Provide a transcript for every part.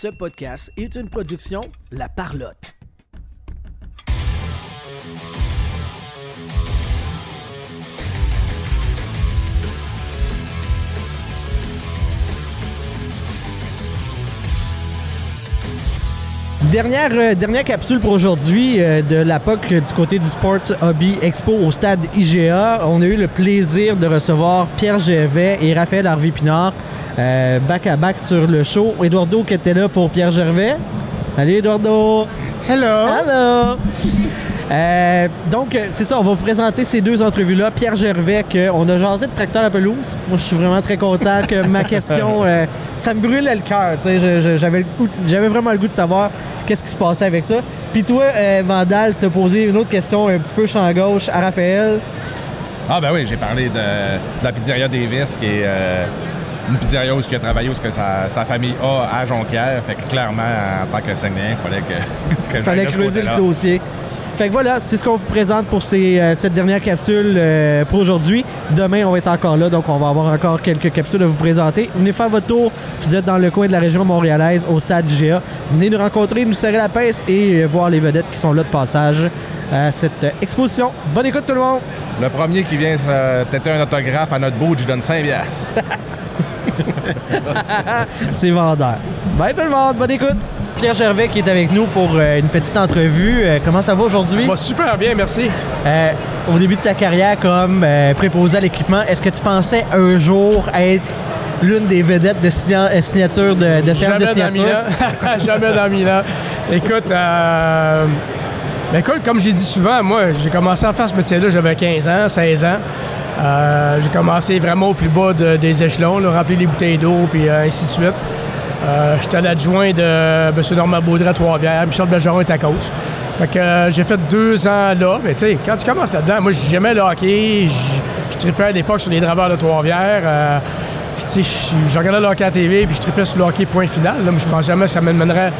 Ce podcast est une production La Parlotte. Dernière, euh, dernière capsule pour aujourd'hui euh, de la POC du côté du Sports Hobby Expo au stade IGA. On a eu le plaisir de recevoir Pierre Gervais et Raphaël Harvey-Pinard euh, back à back sur le show. Eduardo qui était là pour Pierre Gervais. Allez, Eduardo! Hello! Hello! Euh, donc, euh, c'est ça, on va vous présenter ces deux entrevues-là. Pierre Gervais, que on a jasé de tracteur à pelouse. Moi, je suis vraiment très content que ma question, euh, ça me brûlait le cœur. J'avais vraiment le goût de savoir qu'est-ce qui se passait avec ça. Puis toi, euh, Vandal, t'as posé une autre question un petit peu champ gauche à Raphaël. Ah ben oui, j'ai parlé de, de la pizzeria Davis, qui est une pizzeria où il a travaillé, où ce que sa, sa famille a à Jonquière. Fait que clairement, en tant que Saguenay, il fallait que, que Fallait creuser le dossier. Fait que voilà, c'est ce qu'on vous présente pour ces, euh, cette dernière capsule euh, pour aujourd'hui. Demain, on va être encore là, donc on va avoir encore quelques capsules à vous présenter. Venez faire votre tour. Vous êtes dans le coin de la région montréalaise, au stade IGA. Venez nous rencontrer, nous serrer la pince et euh, voir les vedettes qui sont là de passage à cette exposition. Bonne écoute tout le monde! Le premier qui vient têter un autographe à notre bout, je lui donne 5 piastres. C'est vendeur. Bye tout le monde, bonne écoute! Pierre Gervais qui est avec nous pour euh, une petite entrevue. Euh, comment ça va aujourd'hui? Va super bien, merci. Euh, au début de ta carrière comme euh, préposé à l'équipement, est-ce que tu pensais un jour être l'une des vedettes de signa- signature de, de de Jamais dans signature? Milan. Jamais dans Milan. Écoute, euh, ben écoute, comme j'ai dit souvent, moi, j'ai commencé à faire ce métier-là, j'avais 15 ans, 16 ans. J'ai commencé vraiment au plus bas de- des échelons, là, remplir les bouteilles d'eau, puis ainsi de suite. Euh, J'étais l'adjoint de M. Normand Baudry à Trois-Rivières. Michel Bergeron était coach. Fait que euh, j'ai fait deux ans là. Mais tu sais, quand tu commences là-dedans, moi, j'aimais le hockey. Je tripais à l'époque sur les draveurs de Trois-Rivières. Euh, tu sais, je regardais le hockey à la TV, puis je tripais sur le hockey point final. Là, mais je pensais jamais que ça me mènerait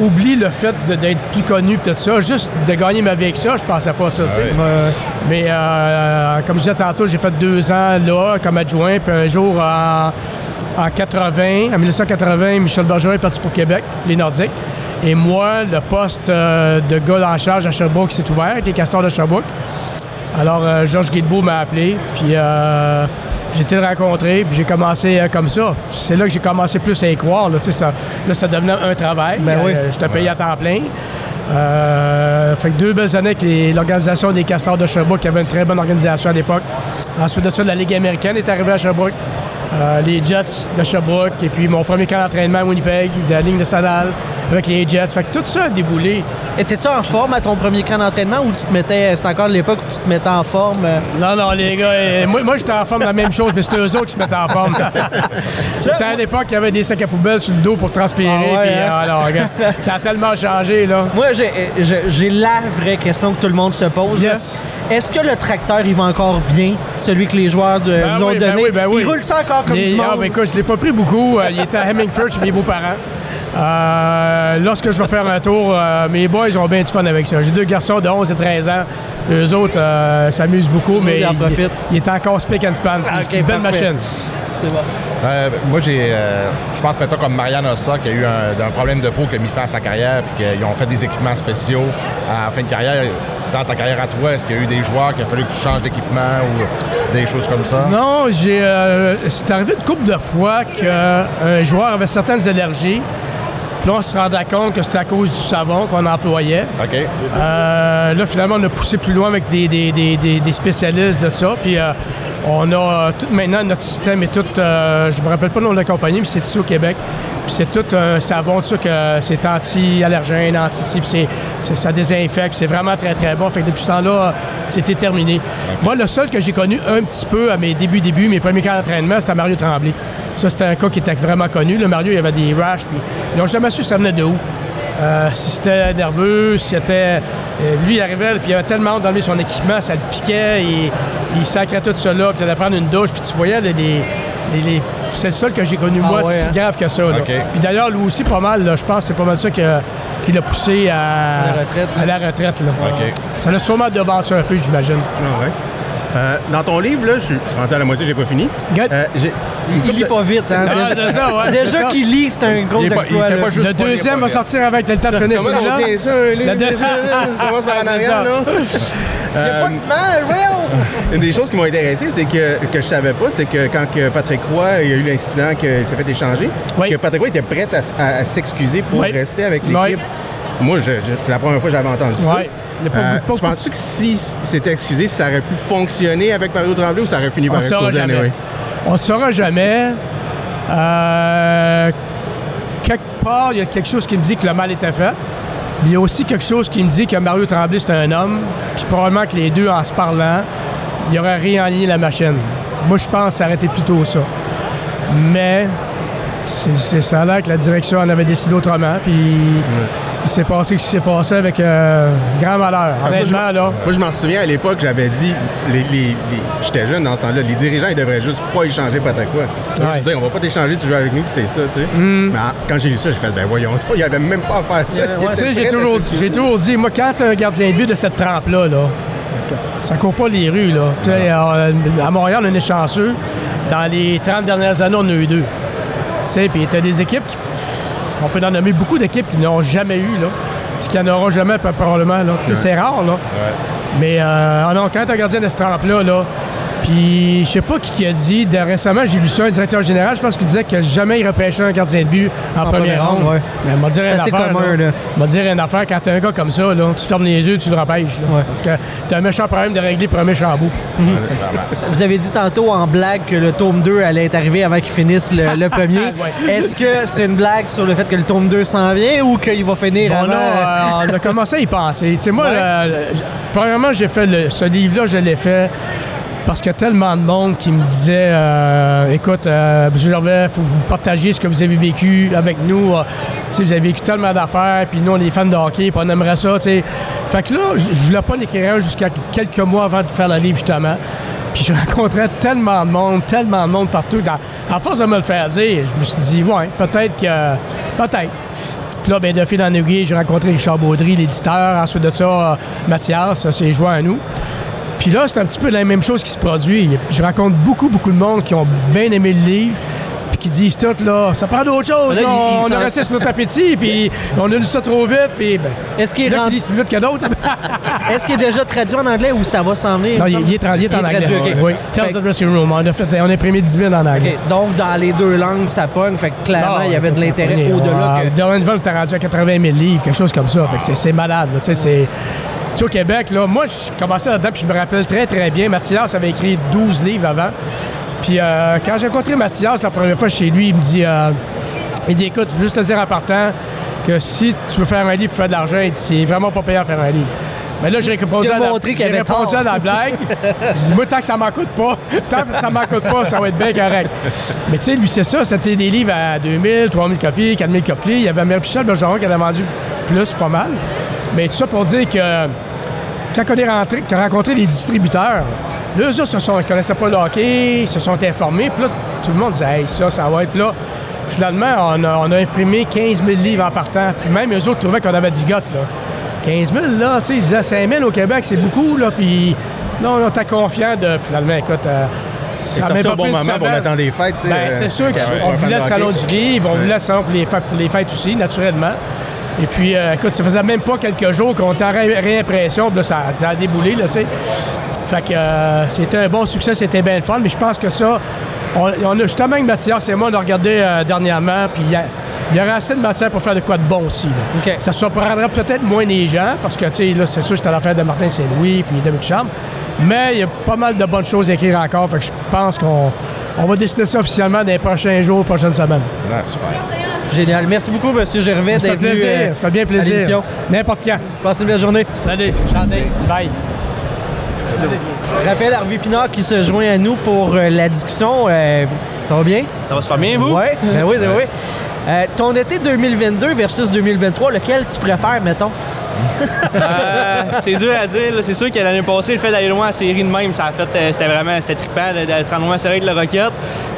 oublie le fait d'être plus connu tout ça. Juste de gagner ma vie avec ça, je pensais pas ça, sais. Ouais. Ouais. Mais euh, comme je disais tantôt, j'ai fait deux ans là comme adjoint. Puis un jour, en, en 80, en 1980, Michel Bergeron est parti pour Québec, les Nordiques. Et moi, le poste euh, de gars en charge à Sherbrooke s'est ouvert avec les castors de Sherbrooke. Alors, euh, Georges Guilbeault m'a appelé, puis euh, j'ai été le rencontrer, puis j'ai commencé comme ça. C'est là que j'ai commencé plus à y croire. Là, ça, là, ça devenait un travail. Ben oui. Je te payais à temps plein. Fait que deux belles années les- l'organisation des Castors de Sherbrooke, qui avait une très bonne organisation à l'époque. Ensuite de ça, la Ligue américaine est arrivée à Sherbrooke. Euh, les Jets de Sherbrooke, et puis mon premier camp d'entraînement à Winnipeg, de la ligne de Sadal, avec les Jets. Fait que tout ça a déboulé. Étais-tu en forme à ton premier camp d'entraînement ou tu te mettais, c'était encore l'époque où tu te mettais en forme? euh? Non, non, les gars, euh, moi, moi j'étais en forme de la même chose, mais c'était eux autres qui se mettaient en forme. C'était à l'époque qu'il y avait des sacs à poubelle sur le dos pour transpirer. Ah ouais, hein? alors, regarde, ça a tellement changé, là. Moi, j'ai, la vraie question que tout le monde se pose. Yes. Est-ce que le tracteur, il va encore bien, celui que les joueurs de, Ben ont ben donné? oui, ben oui. Il roule ça encore comme Les- du monde? ah, ben écoute, je l'ai pas pris beaucoup. Euh, il était à Hemingford chez mes beaux-parents. Euh, lorsque je vais faire un tour, euh, mes boys ont bien du fun avec ça. J'ai deux garçons de 11 et 13 ans. Eux autres euh, s'amusent beaucoup, mais ils en il, profitent. il est encore spick and span. Ah, C'est une belle parfait. machine. C'est bon. Euh, moi, j'ai, euh, je pense mettons comme Marianne Ossa, qui a eu un, un problème de peau qui a mis fin à sa carrière, puis qu'ils ont fait des équipements spéciaux à la fin de carrière. Dans ta carrière à toi, est-ce qu'il y a eu des joueurs qu'il a fallu que tu changes d'équipement ou des choses comme ça? Non, j'ai. euh, c'est arrivé une couple de fois qu'un joueur avait certaines allergies. Puis là, on se rendait compte que c'était à cause du savon qu'on employait. OK. Euh, là, finalement, on a poussé plus loin avec des, des- des- des- spécialistes de ça. Puis euh, on a euh, tout maintenant, notre système est tout. euh, je me rappelle pas le nom de la compagnie, mais c'est ici au Québec. Puis c'est tout un savon, ça, que c'est anti-allergène, anti ça désinfecte. puis c'est vraiment très, très bon. Fait que depuis ce temps-là, c'était terminé. Moi, le seul que j'ai connu un petit peu à mes débuts, débuts, mes premiers camps d'entraînement, c'était Mario Tremblay. Ça, c'était un cas qui était vraiment connu. Le Mario, il avait des rashes, puis ils n'ont jamais su ça venait de où. Euh, si c'était nerveux, si c'était. euh, lui, il arrivait, puis il avait tellement hâte d'enlever son équipement, ça le piquait, il, il sacrait tout ça là, puis il allait prendre une douche, puis tu voyais les. les- les- les- c'est le seul que j'ai connu, Ah moi, ouais, si hein? grave que ça. là. Puis d'ailleurs, lui aussi, pas mal, là, je pense que c'est pas mal ça qui l'a poussé à, la retraite, là. à la retraite, là. OK. Ça l'a sûrement devancé un peu, j'imagine. Euh, dans ton livre, là, je suis je suis rendu à la moitié, j'ai pas fini. Good. Euh, Il lit pas vite, hein? Ah, déjà ça, ouais, qu'il lit, c'est un gros Il pas- exploit. pas juste Le deuxième va sortir avec le temps de finir Comment on tient ça, un livre? Le deux- On commence par en arrière, là. Il y a pas d'image, voyons! Une des choses qui m'ont intéressé, c'est que, que je savais pas, c'est que quand que Patrick Roy il y a eu l'incident qu'il s'est fait échanger, Oui. que Patrick Roy était prêt à, à- à s'excuser pour Oui. rester avec l'équipe. Moi, je- je- c'est la première fois que j'avais entendu ça. Ouais. Euh, tu penses-tu que si c'était excusé, ça aurait pu fonctionner avec Mario Tremblay ou ça aurait fini On par exploser jamais. anyway? On ne saura jamais. Euh, quelque part, il y a quelque chose qui me dit que le mal était fait. Il y a aussi quelque chose qui me dit que Mario Tremblay, c'est un homme. Puis probablement que les deux, en se parlant, il n'y aurait rien lié la machine. Moi, je pense été plutôt ça. Mais c'est, ça l'air que la direction en avait décidé autrement. Puis il s'est passé ce qui s'est passé avec euh, grand malheur. Honnêtement, je, là. Moi, je m'en souviens à l'époque, j'avais dit, les, les- les- j'étais jeune dans ce temps-là, les dirigeants, ils devraient juste pas échanger Patrick Roy. Donc, Ouais. Je disais, on va pas t'échanger, tu joues avec nous, puis c'est ça, tu sais. Mm. Mais quand j'ai lu ça, j'ai fait, ben voyons, il y avait même pas à faire ça. Tu sais, j'ai toujours, dit, moi, quand t'as un gardien de but de cette trempe-là, là, ça court pas les rues, là. Tu sais, euh, à Montréal, on est chanceux. Dans les 30 dernières années, on a eu deux. Tu sais, puis t'as des équipes qui... On peut en nommer beaucoup d'équipes qui n'ont jamais eu, là. Puis qui n'en auront jamais, p- probablement, là. C'est rare, là. Mais, euh, non, quand un gardien de cette trempe-là, là, puis je sais pas qui, qui a dit, de- récemment, j'ai lu ça, un directeur général, je pense qu'il disait que jamais il repêchait un gardien de but en, En première ronde. ouais. Mais m'a dire C'est une assez affaire, commun, là. m'a dire une affaire, quand t'as un gars comme ça, là, tu fermes les yeux, tu le repêches. là. Ouais. Parce que t'as un méchant problème de régler pour un méchant bout. Vous avez dit tantôt en blague que le tome 2 allait être arrivé avant qu'il finisse le, le premier. Ouais. Est-ce que c'est une blague sur le fait que le tome 2 s'en vient ou qu'il va finir Bon, avant? là, euh, on a commencé à y penser. Tu sais, moi, le- le- premièrement, j'ai fait le- ce livre-là, je l'ai fait parce qu'il y a tellement de monde qui me disait euh, écoute, euh, M. Gervais, faut que vous partagiez ce que vous avez vécu avec nous. Euh, vous avez vécu tellement d'affaires, puis nous, on est fans de hockey, puis on aimerait ça. Fait que là, je voulais pas en écrire un jusqu'à quelques mois avant de faire le livre, justement. Puis je rencontrais tellement de monde, tellement de monde partout. À force de me le faire dire, je me suis dit, ouais, peut-être que. Peut-être. Puis là, ben, de fil en aiguille, j'ai rencontré Richard Baudry, l'éditeur. Ensuite de ça, Mathias, s'est joint à nous. Puis là, c'est un petit peu la même chose qui se produit. Je rencontre beaucoup, beaucoup de monde qui ont bien aimé le livre, puis qui disent tout, là, ça prend d'autres choses. Là, là, il- il on a resté sur notre appétit, puis on a lu ça trop vite, puis ben, Est-ce qu'il est, lisent plus vite que d'autres. est-ce qu'il est déjà traduit en anglais ou ça va s'en venir? non, il, est, en- est en anglais. traduit, ok. Oui, Fait Tales of Dressing Room. On a, fait, on a imprimé 10 000 en anglais. Donc, dans les deux langues, ça pogne. Fait que clairement, il y avait de l'intérêt au-delà que... Dorenville, t'as rendu à 80 000 livres, quelque chose comme ça. Fait que c'est- malade. Tu sais, c'est. Tu sais, au Québec, là, moi, je commençais là-dedans, puis je me rappelle très, très bien. Mathias avait écrit 12 livres avant. Puis euh, quand j'ai rencontré Mathias la première fois chez lui, il me dit, euh, il dit, écoute, je veux juste te dire en partant que si tu veux faire un livre pour faire de l'argent, il dit, c'est vraiment pas payant à faire un livre. Mais là, j'ai répondu, tu à la, j'ai avait répondu à la blague. Je dis, moi, tant que ça m'en coûte pas, tant que ça m'en coûte pas, ça va être bien correct. Mais tu sais, lui, c'est ça, c'était des livres à 2000, 3000 copies, 4000 copies. Il y avait Michel Bergeron qui en a vendu plus, pas mal. Mais tout ça pour dire que quand on est rentré, qu'on a rencontré les distributeurs, là, eux autres, ils connaissaient pas le hockey, ils se sont informés, puis là, tout le monde disait, hey, ça, ça va être là. Finalement, on a, on a imprimé 15 000 livres en partant, puis même eux autres trouvaient qu'on avait du guts, là. 15 000, là, tu sais, ils disaient 5 000 au Québec, c'est beaucoup, là, puis non, on était confiant de, finalement, écoute, euh, C'est sorti pas au bon moment pour semaine. le temps des fêtes. tu sais, Ben, euh, c'est sûr y avait qu'on voulait le salon hockey. du livre, on voulait le salon pour les, fêtes, pour les fêtes aussi, naturellement. Et puis, euh, écoute, ça faisait même pas quelques jours qu'on était en ré- réimpression, puis là, ça, a- ça a déboulé, là, tu sais. Fait que euh, c'était un bon succès, c'était bien le fun, mais je pense que ça, on, on a justement avec Mathias et moi, on a regardé euh, dernièrement, puis il y y aurait assez de matière pour faire de quoi de bon aussi. là. OK. Ça surprendrait peut-être moins les gens, parce que, tu sais, là, c'est sûr, c'était l'affaire de Martin Saint-Louis, puis de Charme. Mais il y a pas mal de bonnes choses à écrire encore, fait que je pense qu'on on va décider ça officiellement dans les prochains jours, prochaines semaines. Ouais, super. Génial. Merci beaucoup, M. Gervais, Ça fait d'être venu plaisir, euh, ça fait bien plaisir. N'importe quand. Passez une belle journée. Salut, chanté. Bye. Raphaël Harvey-Pinard qui se joint à nous pour euh, la discussion. Euh, ça va bien? Ça va super bien, vous? Oui, ben oui, ben oui. Euh, ton été 2022 versus 2023, lequel tu préfères, mettons? Euh, c'est dur à dire. C'est sûr que l'année passée, le fait d'aller loin en série de même, ça a fait, euh, c'était vraiment c'était trippant de se rendre loin en série avec le Rocket.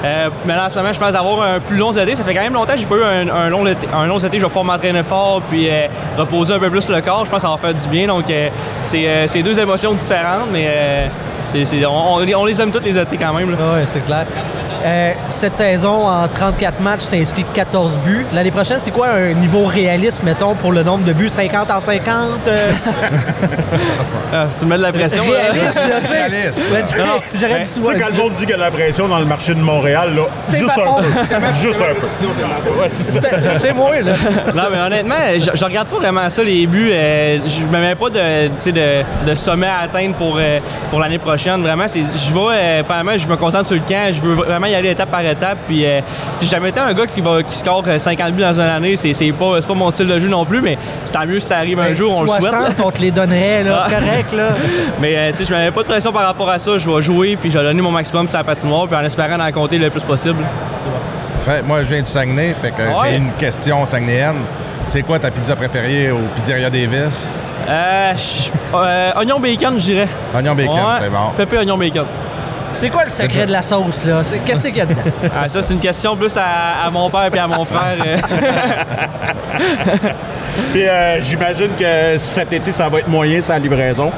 Euh, mais là, en ce moment, je pense avoir un plus long été. Ça fait quand même longtemps que j'ai pas eu un, long été. Un long été, je vais pouvoir m'entraîner fort puis reposer un peu plus le corps. Je pense que ça va faire du bien. Donc, c'est deux émotions différentes, mais on, on les- aime tous les étés quand même. Oui, c'est clair. Euh, cette saison, en 34 matchs, tu inscrit 14 buts. L'année prochaine, c'est quoi un niveau réaliste, mettons, pour le nombre de buts? 50 en 50? euh, Ah, tu me mets de la pression. là. réaliste, là, tu sais. Réaliste. Ouais, tu sais, J'aurais ben, dit Tu sais, quand le monde dit qu'il y a de la pression dans le marché de Montréal, là, C'est juste ma un peu. Juste un peu. C'est moi, là. Non, mais honnêtement, je, je regarde pas vraiment ça, les buts. Euh, je me mets pas de, de, de sommet à atteindre pour, euh, pour l'année prochaine. Vraiment, c'est, je vais, euh, premièrement, je me concentre sur le camp. Je veux vraiment y aller étape par étape. Puis, euh, j'ai jamais été un gars qui, va, qui score euh, 50 buts dans une année. C'est, c'est, pas, c'est pas mon style de jeu non plus, mais c'est tant mieux si ça arrive un jour, on le souhaite. 60, on te les donnerait, là. C'est Ah. correct, là. Mais euh, tu sais, je mets pas de pression par rapport à ça. Je vais jouer, puis je vais donner mon maximum sur la patinoire, puis en espérant en compter le plus possible. Fait, moi, je viens du Saguenay, fait que Ouais. j'ai une question saguenéenne. C'est quoi ta pizza préférée au Pizzeria Davis? Euh, je- euh, oignon bacon, je dirais. Oignon bacon, Ouais, c'est bon. Pépé, oignon bacon. C'est quoi le secret de la sauce, là? Qu'est-ce qu'il y a dedans? Ah, ça, c'est une question plus à, à mon père et à mon frère. Puis euh, j'imagine que cet été, ça va être moyen sans livraison.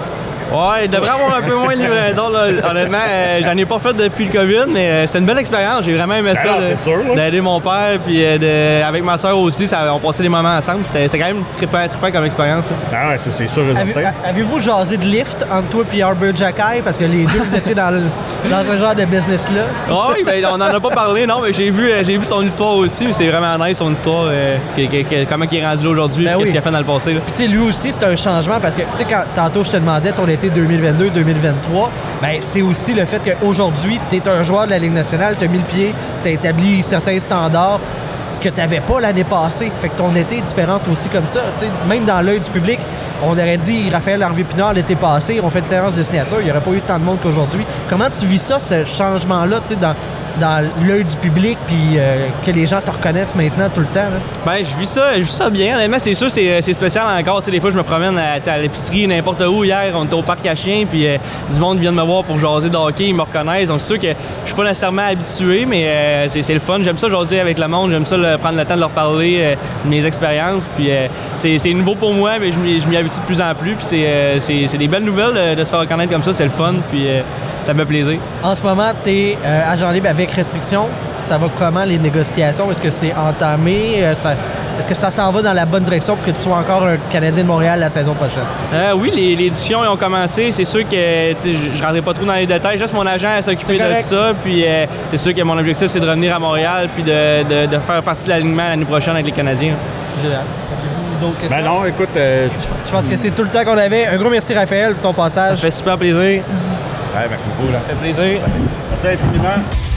Ouais, il devrait avoir un peu moins de livraison. Là. Honnêtement, euh, j'en ai pas fait depuis le COVID, mais euh, c'était une belle expérience. J'ai vraiment aimé ça. Sûr, là. D'aider mon père, puis euh, de- avec ma soeur aussi, ça, on passait des moments ensemble. C'était quand même trippant, trippant comme expérience. ça. Ah ouais, c'est c'est sûr. Avez-vous jasé de lift entre toi et Arbor Jacky? Parce que les deux, vous étiez dans, le- dans ce genre de business-là. Ah oui, ben, on en a pas parlé, non, mais j'ai vu, j'ai vu son histoire aussi. mais C'est vraiment nice, son histoire. euh, que- que- que- comment il est rendu là aujourd'hui, Ben oui. qu'est-ce qu'il a fait dans le passé. là. Puis, tu sais, lui aussi, c'est un changement parce que, tu sais, quand tantôt je te demandais ton été 2022-2023, ben, c'est aussi le fait qu'aujourd'hui, tu es un joueur de la Ligue nationale, tu as mis le pied, tu as établi certains standards, ce que tu n'avais pas l'année passée. Fait que ton été est différent aussi comme ça. Même dans l'œil du public, on aurait dit Raphaël Harvey-Pinard l'été passé, on fait une séance de signature, il n'y aurait pas eu tant de monde qu'aujourd'hui. Comment tu vis ça, ce changement-là, tu sais, dans, l'œil du public, puis euh, que les gens te reconnaissent maintenant tout le temps? là? Ben, je vis ça, je vis ça bien. Honnêtement, c'est sûr, c'est spécial encore. Des fois, je me promène à, l'épicerie, n'importe où. Hier, on était au parc à chiens, puis euh, du monde vient de me voir pour jaser de hockey, ils me reconnaissent. Donc, c'est sûr que je suis pas nécessairement habitué, mais euh, c'est le fun. J'aime ça jaser avec le monde, j'aime ça prendre le temps de leur parler de mes expériences. Puis c'est c'est nouveau pour moi, mais je m'y je de plus en plus. Puis c'est euh, c'est- c'est des belles nouvelles euh, de se faire reconnaître comme ça, c'est le fun, puis euh, ça me fait plaisir. En ce moment, tu es agent libre avec restriction. Ça va comment les négociations? Est-ce que c'est entamé? Ça- Est-ce que ça s'en va dans la bonne direction pour que tu sois encore un Canadien de Montréal la saison prochaine? Euh, oui, les, les discussions ont commencé. C'est sûr que je je rentrerai pas trop dans les détails. Juste mon agent à s'occuper de ça. Puis euh, c'est sûr que mon objectif, c'est de revenir à Montréal puis de, de- de faire partie de l'alignement l'année prochaine avec les Canadiens. Génial. Avez-vous d'autres questions? Ben non, écoute, euh, je- Je pense que c'est tout le temps qu'on avait. Un gros merci, Raphaël, pour ton Ça passage. fait super plaisir. Ouais, merci beaucoup. Là. Ça fait plaisir. merci infiniment.